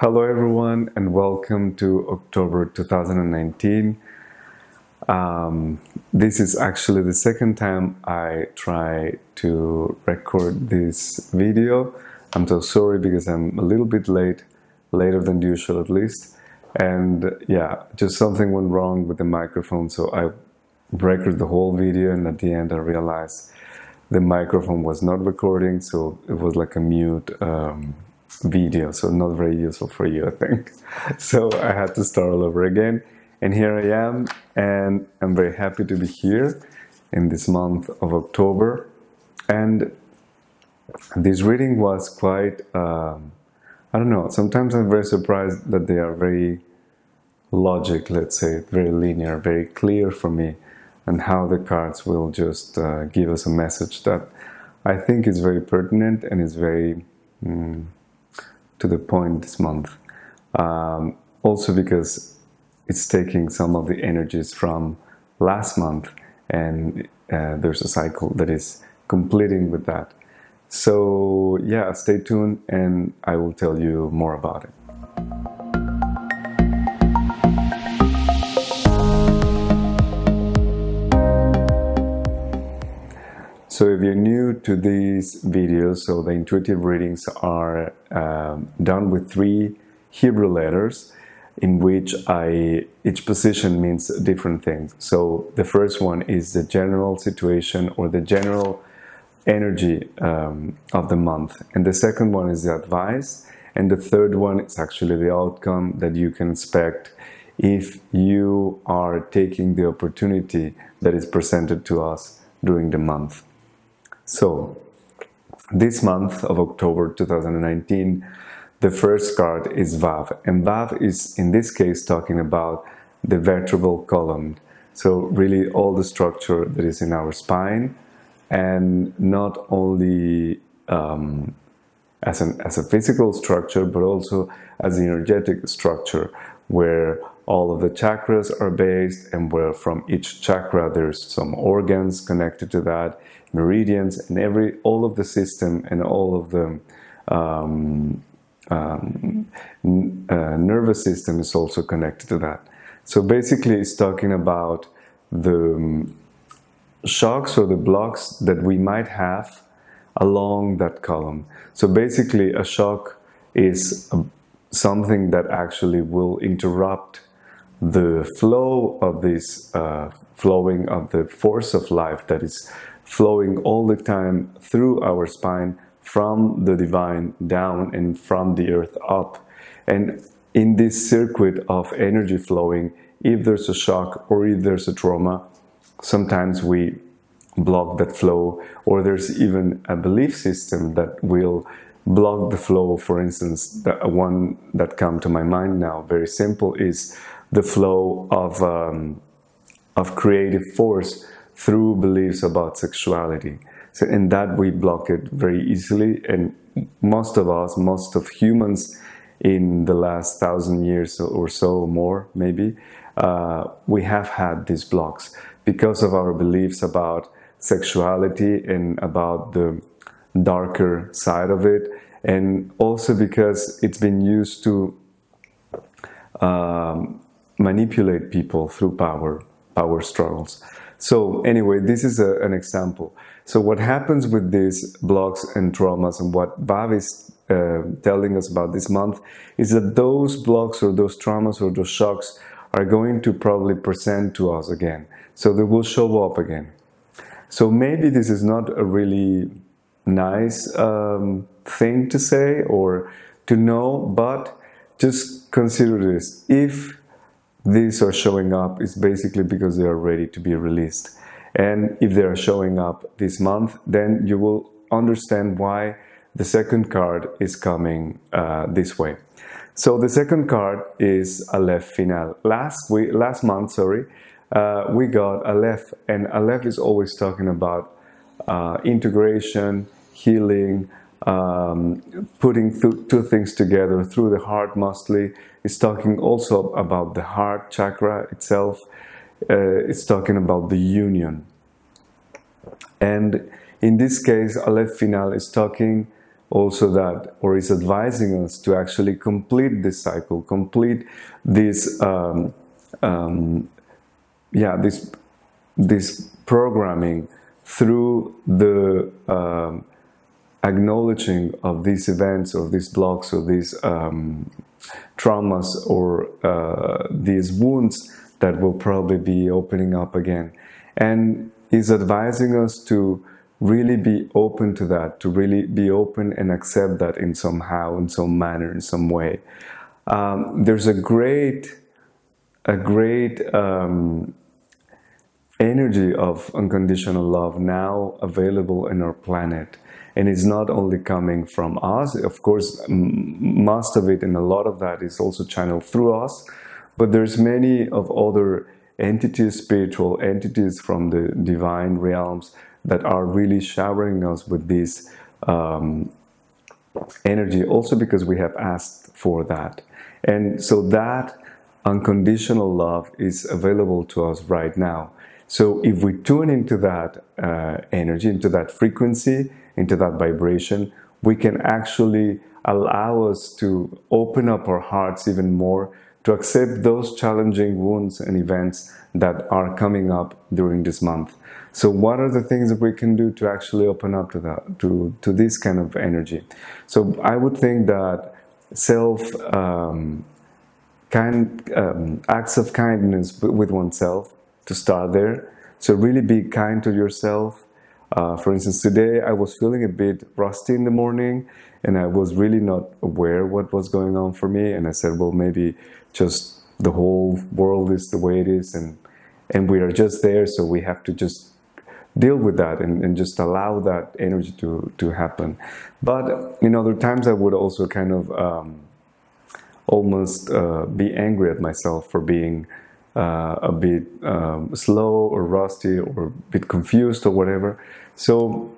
Hello, everyone, and welcome to October 2019. Um, this is actually the second time I try to record this video. I'm so sorry because I'm a little bit late, later than usual at least. And yeah, just something went wrong with the microphone, so I recorded the whole video, and at the end, I realized the microphone was not recording, so it was like a mute. Um, video, so not very useful for you, I think. So I had to start all over again. And here I am, and I'm very happy to be here in this month of October. And this reading was quite, um, I don't know, sometimes I'm very surprised that they are very logic, let's say, very linear, very clear for me, and how the cards will just uh, give us a message that I think is very pertinent and is very. Mm, to the point this month. Um, also because it's taking some of the energies from last month and uh, there's a cycle that is completing with that. So yeah, stay tuned and I will tell you more about it. So if you're new to these videos, so the intuitive readings are um, done with three Hebrew letters in which I each position means different things. So the first one is the general situation or the general energy um, of the month, and the second one is the advice, and the third one is actually the outcome that you can expect if you are taking the opportunity that is presented to us during the month. So, this month of October 2019, the first card is Vav, and Vav is in this case talking about the vertebral column. So, really, all the structure that is in our spine, and not only um, as, an, as a physical structure, but also as an energetic structure where all of the chakras are based and where from each chakra there's some organs connected to that meridians and every all of the system and all of the um, um, uh, nervous system is also connected to that. So basically it's talking about the um, shocks or the blocks that we might have along that column. So basically a shock is a, something that actually will interrupt the flow of this uh, flowing of the force of life that is flowing all the time through our spine from the divine down and from the earth up. And in this circuit of energy flowing, if there's a shock or if there's a trauma, sometimes we block that flow, or there's even a belief system that will block the flow. For instance, the one that come to my mind now, very simple, is the flow of, um, of creative force through beliefs about sexuality. So in that we block it very easily, and most of us, most of humans, in the last thousand years or so, more maybe, uh, we have had these blocks because of our beliefs about sexuality and about the darker side of it, and also because it's been used to um, manipulate people through power, power struggles. So anyway, this is a, an example. So what happens with these blocks and traumas and what Vav is uh, telling us about this month is that those blocks or those traumas or those shocks are going to probably present to us again. So they will show up again. So maybe this is not a really nice um, thing to say or to know, but just consider this. If these are showing up is basically because they are ready to be released. And if they are showing up this month, then you will understand why the second card is coming uh, this way. So the second card is Aleph Final. Last week, last month, sorry, uh, we got Aleph, and Aleph is always talking about uh, integration, healing, um, putting th two things together through the heart mostly. It's talking also about the heart chakra itself. Uh, it's talking about the union. And in this case, Aleph Final is talking also that, or is advising us to actually complete this cycle, complete this, um, um, yeah, this this programming through the um, acknowledging of these events or these blocks or these um, traumas or uh, these wounds that will probably be opening up again. And he's advising us to really be open to that, to really be open and accept that in somehow, in some manner, in some way. Um, there's a great, a great um, energy of unconditional love now available in our planet. And it's not only coming from us, of course, most of it and a lot of that is also channeled through us, but there's many of other entities, spiritual entities from the divine realms that are really showering us with this um, energy, also because we have asked for that. And so that unconditional love is available to us right now. So if we tune into that uh, energy, into that frequency, into that vibration, we can actually allow us to open up our hearts even more to accept those challenging wounds and events that are coming up during this month. So what are the things that we can do to actually open up to that, to, to this kind of energy? So I would think that self um, kind um, acts of kindness with oneself to start there. So really be kind to yourself. Uh, for instance, today I was feeling a bit rusty in the morning and I was really not aware what was going on for me. And I said, well, maybe just the whole world is the way it is and, and we are just there. So we have to just deal with that and, and just allow that energy to, to happen. But in other times I would also kind of um, almost uh, be angry at myself for being uh, a bit um, slow or rusty or a bit confused or whatever. So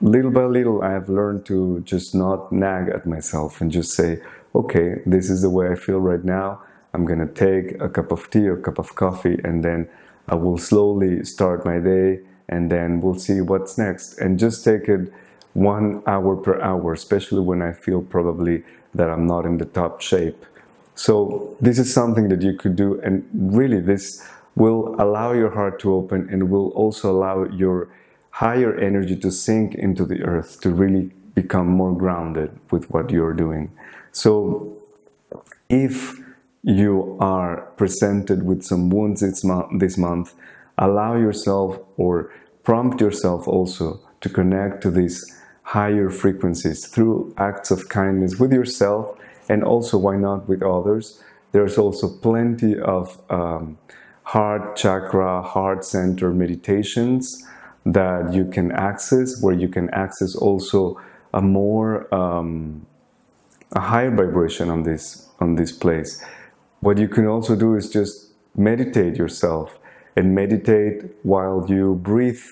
little by little, I have learned to just not nag at myself and just say, okay, this is the way I feel right now. I'm gonna take a cup of tea or a cup of coffee and then I will slowly start my day and then we'll see what's next. And just take it one hour per hour, especially when I feel probably that I'm not in the top shape. So this is something that you could do, and really this will allow your heart to open and will also allow your higher energy to sink into the earth to really become more grounded with what you're doing. So if you are presented with some wounds this month, allow yourself or prompt yourself also to connect to these higher frequencies through acts of kindness with yourself and also why not with others? There's also plenty of um, heart chakra heart center meditations that you can access where you can access also a more um, a higher vibration on this on this place. What you can also do is just meditate yourself and meditate while you breathe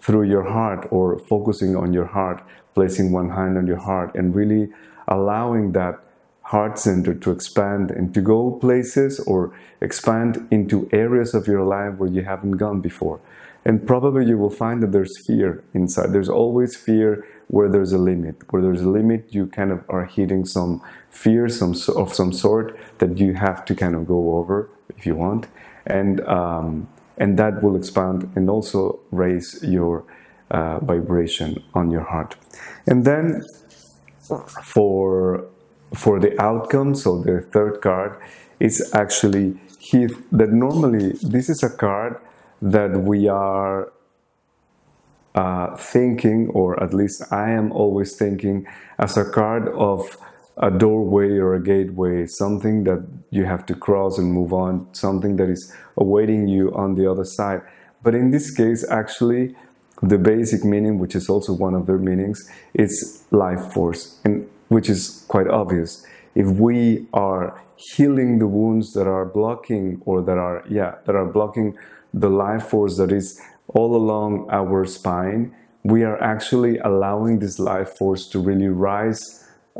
through your heart or focusing on your heart placing one hand on your heart and really allowing that heart center to expand and to go places or expand into areas of your life where you haven't gone before. And probably you will find that there's fear inside. There's always fear where there's a limit. Where there's a limit, you kind of are hitting some fear some of some sort that you have to kind of go over if you want, and um, and that will expand and also raise your uh, vibration on your heart. And then for for the outcome, so the third card is actually he that normally this is a card that we are uh, thinking, or at least I am always thinking, as a card of a doorway or a gateway, something that you have to cross and move on, something that is awaiting you on the other side. But in this case, actually, the basic meaning, which is also one of their meanings, is life force, and which is quite obvious. If we are healing the wounds that are blocking or that are yeah that are blocking the life force that is all along our spine, we are actually allowing this life force to really rise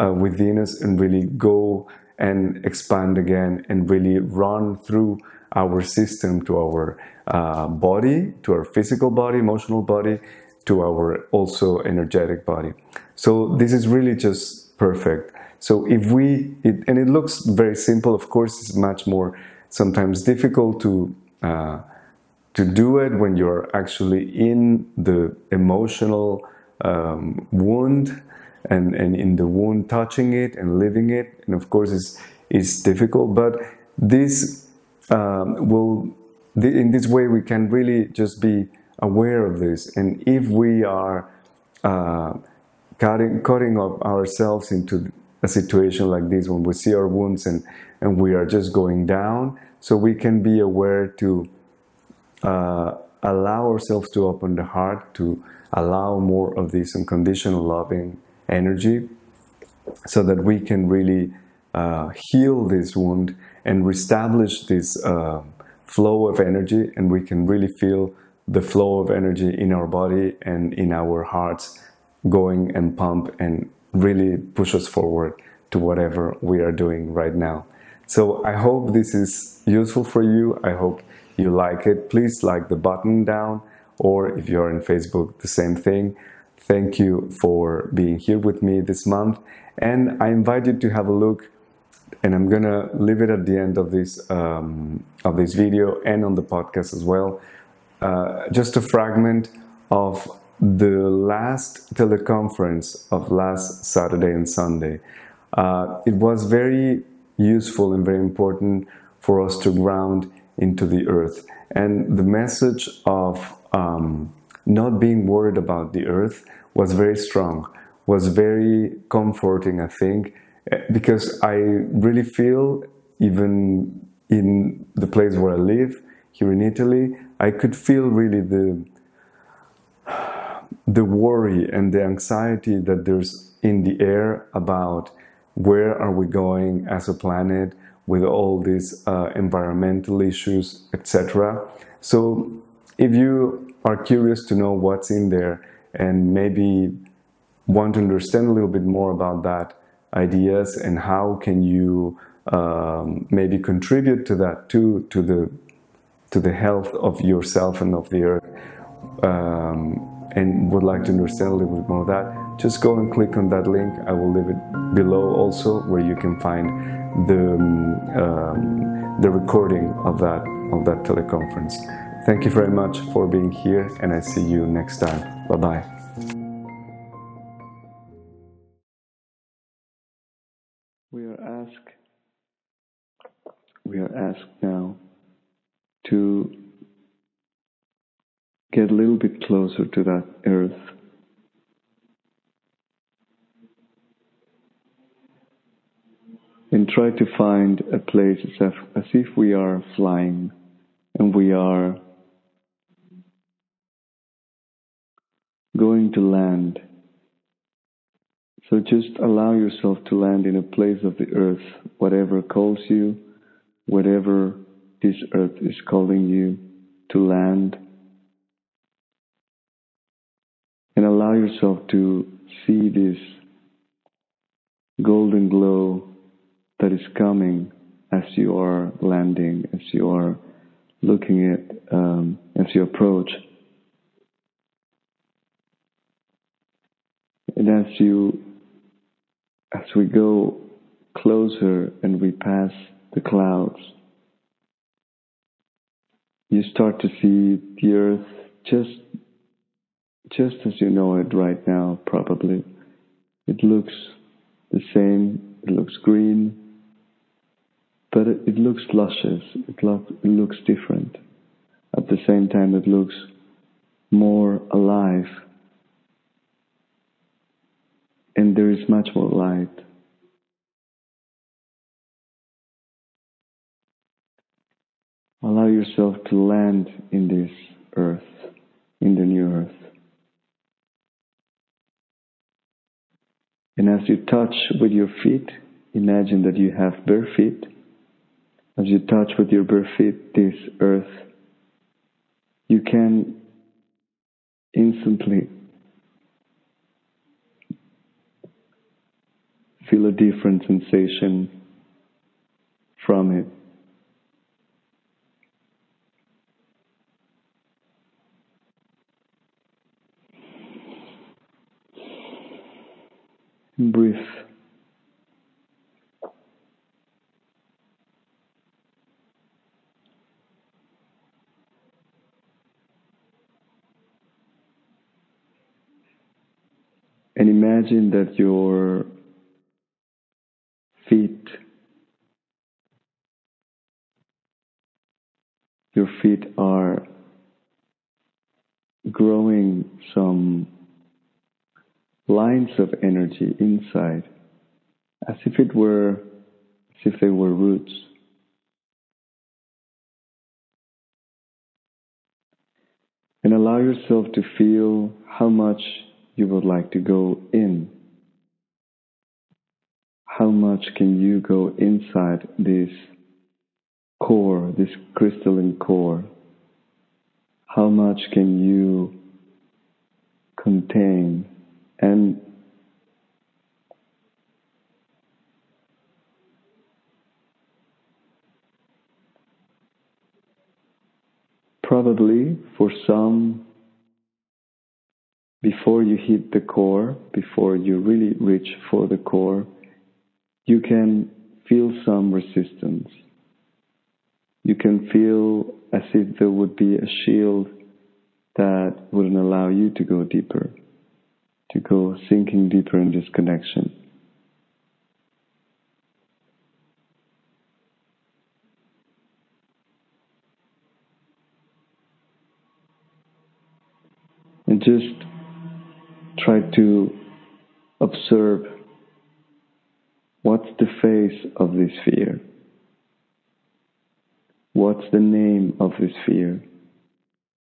uh, within us and really go and expand again and really run through our system to our uh, body, to our physical body, emotional body, to our also energetic body. So this is really just perfect. So if we, it, and it looks very simple, of course, it's much more sometimes difficult to uh, to do it when you're actually in the emotional um, wound and, and in the wound touching it and living it. And of course, it's, it's difficult, but this um, will, in this way, we can really just be aware of this. And if we are uh, cutting, cutting up ourselves into a situation like this, when we see our wounds and, and we are just going down, so we can be aware to uh, allow ourselves to open the heart, to allow more of this unconditional loving energy, so that we can really uh, heal this wound and reestablish this uh, flow of energy, and we can really feel the flow of energy in our body and in our hearts going and pump and really push us forward to whatever we are doing right now. So I hope this is useful for you. I hope you like it, please like the button down, or if you're in Facebook, the same thing. Thank you for being here with me this month, and I invite you to have a look. And I'm gonna leave it at the end of this um, of this video and on the podcast as well. Uh, just a fragment of the last teleconference of last Saturday and Sunday. Uh, it was very useful and very important for us to ground into the earth. And the message of um, not being worried about the earth was very strong, was very comforting, I think, eh, because I really feel, even in the place where I live, here in Italy, I could feel really the the worry and the anxiety that there's in the air about where are we going as a planet with all these uh, environmental issues, etc. So, if you are curious to know what's in there and maybe want to understand a little bit more about that ideas and how can you um, maybe contribute to that too to the to the health of yourself and of the earth um, and would like to understand a little bit more of that just go and click on that link i will leave it below also where you can find the um, the recording of that of that teleconference. Thank you very much for being here, and I see you next time. Bye bye. We are asked we are asked now to get a little bit closer to that earth and try to find a place as if, as if we are flying and we are going to land. So just allow yourself to land in a place of the earth, whatever calls you, whatever this earth is calling you to land. Allow yourself to see this golden glow that is coming as you are landing, as you are looking at, um, as you approach. And as you, as we go closer and we pass the clouds, you start to see the earth just, just as you know it right now, probably. It looks the same, it looks green, but it, it looks luscious. It, lo- it looks different. At the same time, it looks more alive. And there is much more light. Allow yourself to land in this earth, in the new earth. And as you touch with your feet, imagine that you have bare feet as you touch with your bare feet this earth, you can instantly feel a different sensation from it. And breathe. And imagine that your feet your feet are growing some lines of energy inside as if it were as if they were roots and allow yourself to feel how much you would like to go in how much can you go inside this core, this crystalline core? How much can you contain? And probably for some, before you hit the core, before you really reach for the core, you can feel some resistance. You can feel as if there would be a shield that wouldn't allow you to go deeper, to go sinking deeper in this connection. And just try to observe What's the face of this fear? What's the name of this fear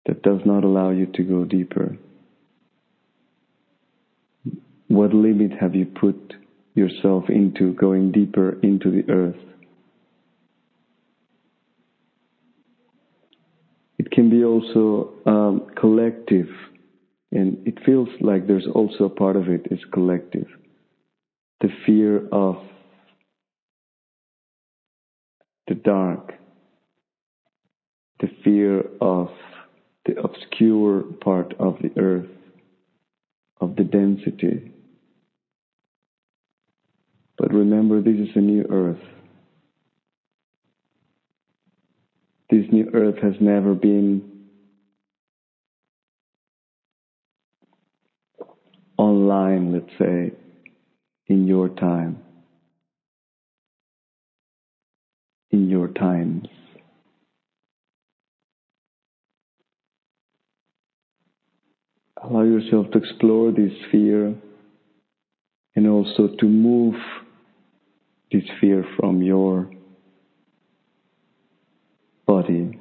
that does not allow you to go deeper? What limit have you put yourself into going deeper into the earth? It can be also um, collective, and it feels like there's also a part of it is collective the fear of the dark, the fear of the obscure part of the earth, of the density. But remember, this is a new earth. This new earth has never been online, let's say, in your time, in your times. Allow yourself to explore this sphere and also to move this fear from your body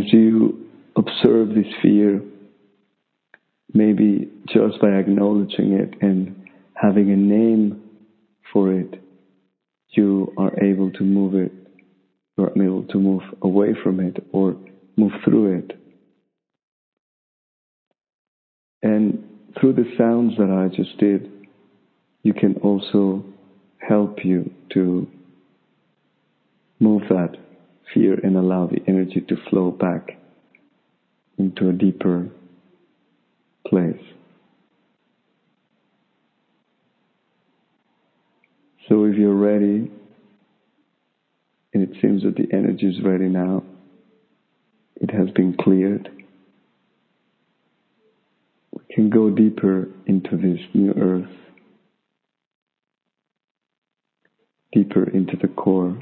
As you observe this fear, maybe just by acknowledging it and having a name for it, you are able to move it, you are able to move away from it or move through it. And through the sounds that I just did, you can also help you to move that fear and allow the energy to flow back into a deeper place. So if you're ready, and it seems that the energy is ready now, it has been cleared, we can go deeper into this new earth, deeper into the core.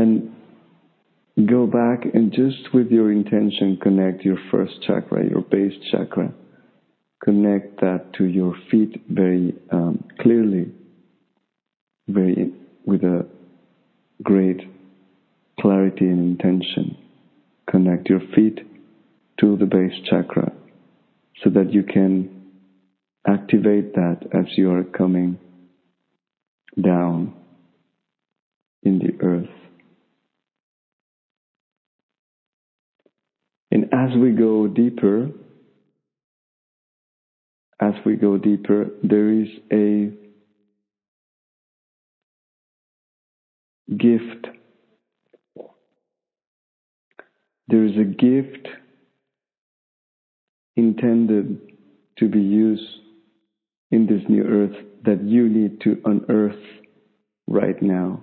And go back and just with your intention connect your first chakra, your base chakra. Connect that to your feet very um, clearly, very with a great clarity and intention. Connect your feet to the base chakra. so that you can activate that as you are coming down in the earth. As we go deeper, as we go deeper, there is a gift. There is a gift intended to be used in this new earth that you need to unearth right now.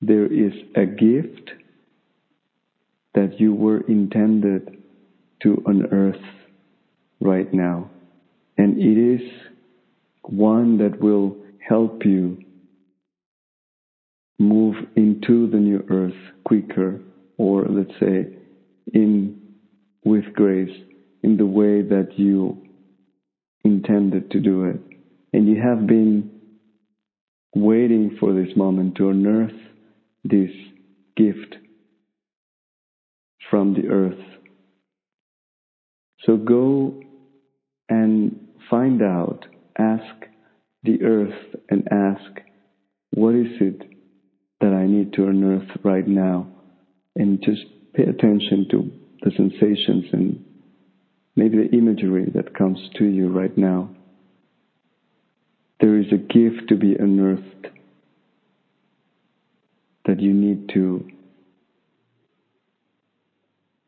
There is a gift that you were intended to unearth right now. And it is one that will help you move into the new earth quicker, or let's say, in with grace, in the way that you intended to do it. And you have been waiting for this moment to unearth this gift from the earth. So go and find out, ask the earth and ask, what is it that I need to unearth right now? And just pay attention to the sensations and maybe the imagery that comes to you right now. There is a gift to be unearthed that you need to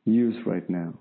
use right now.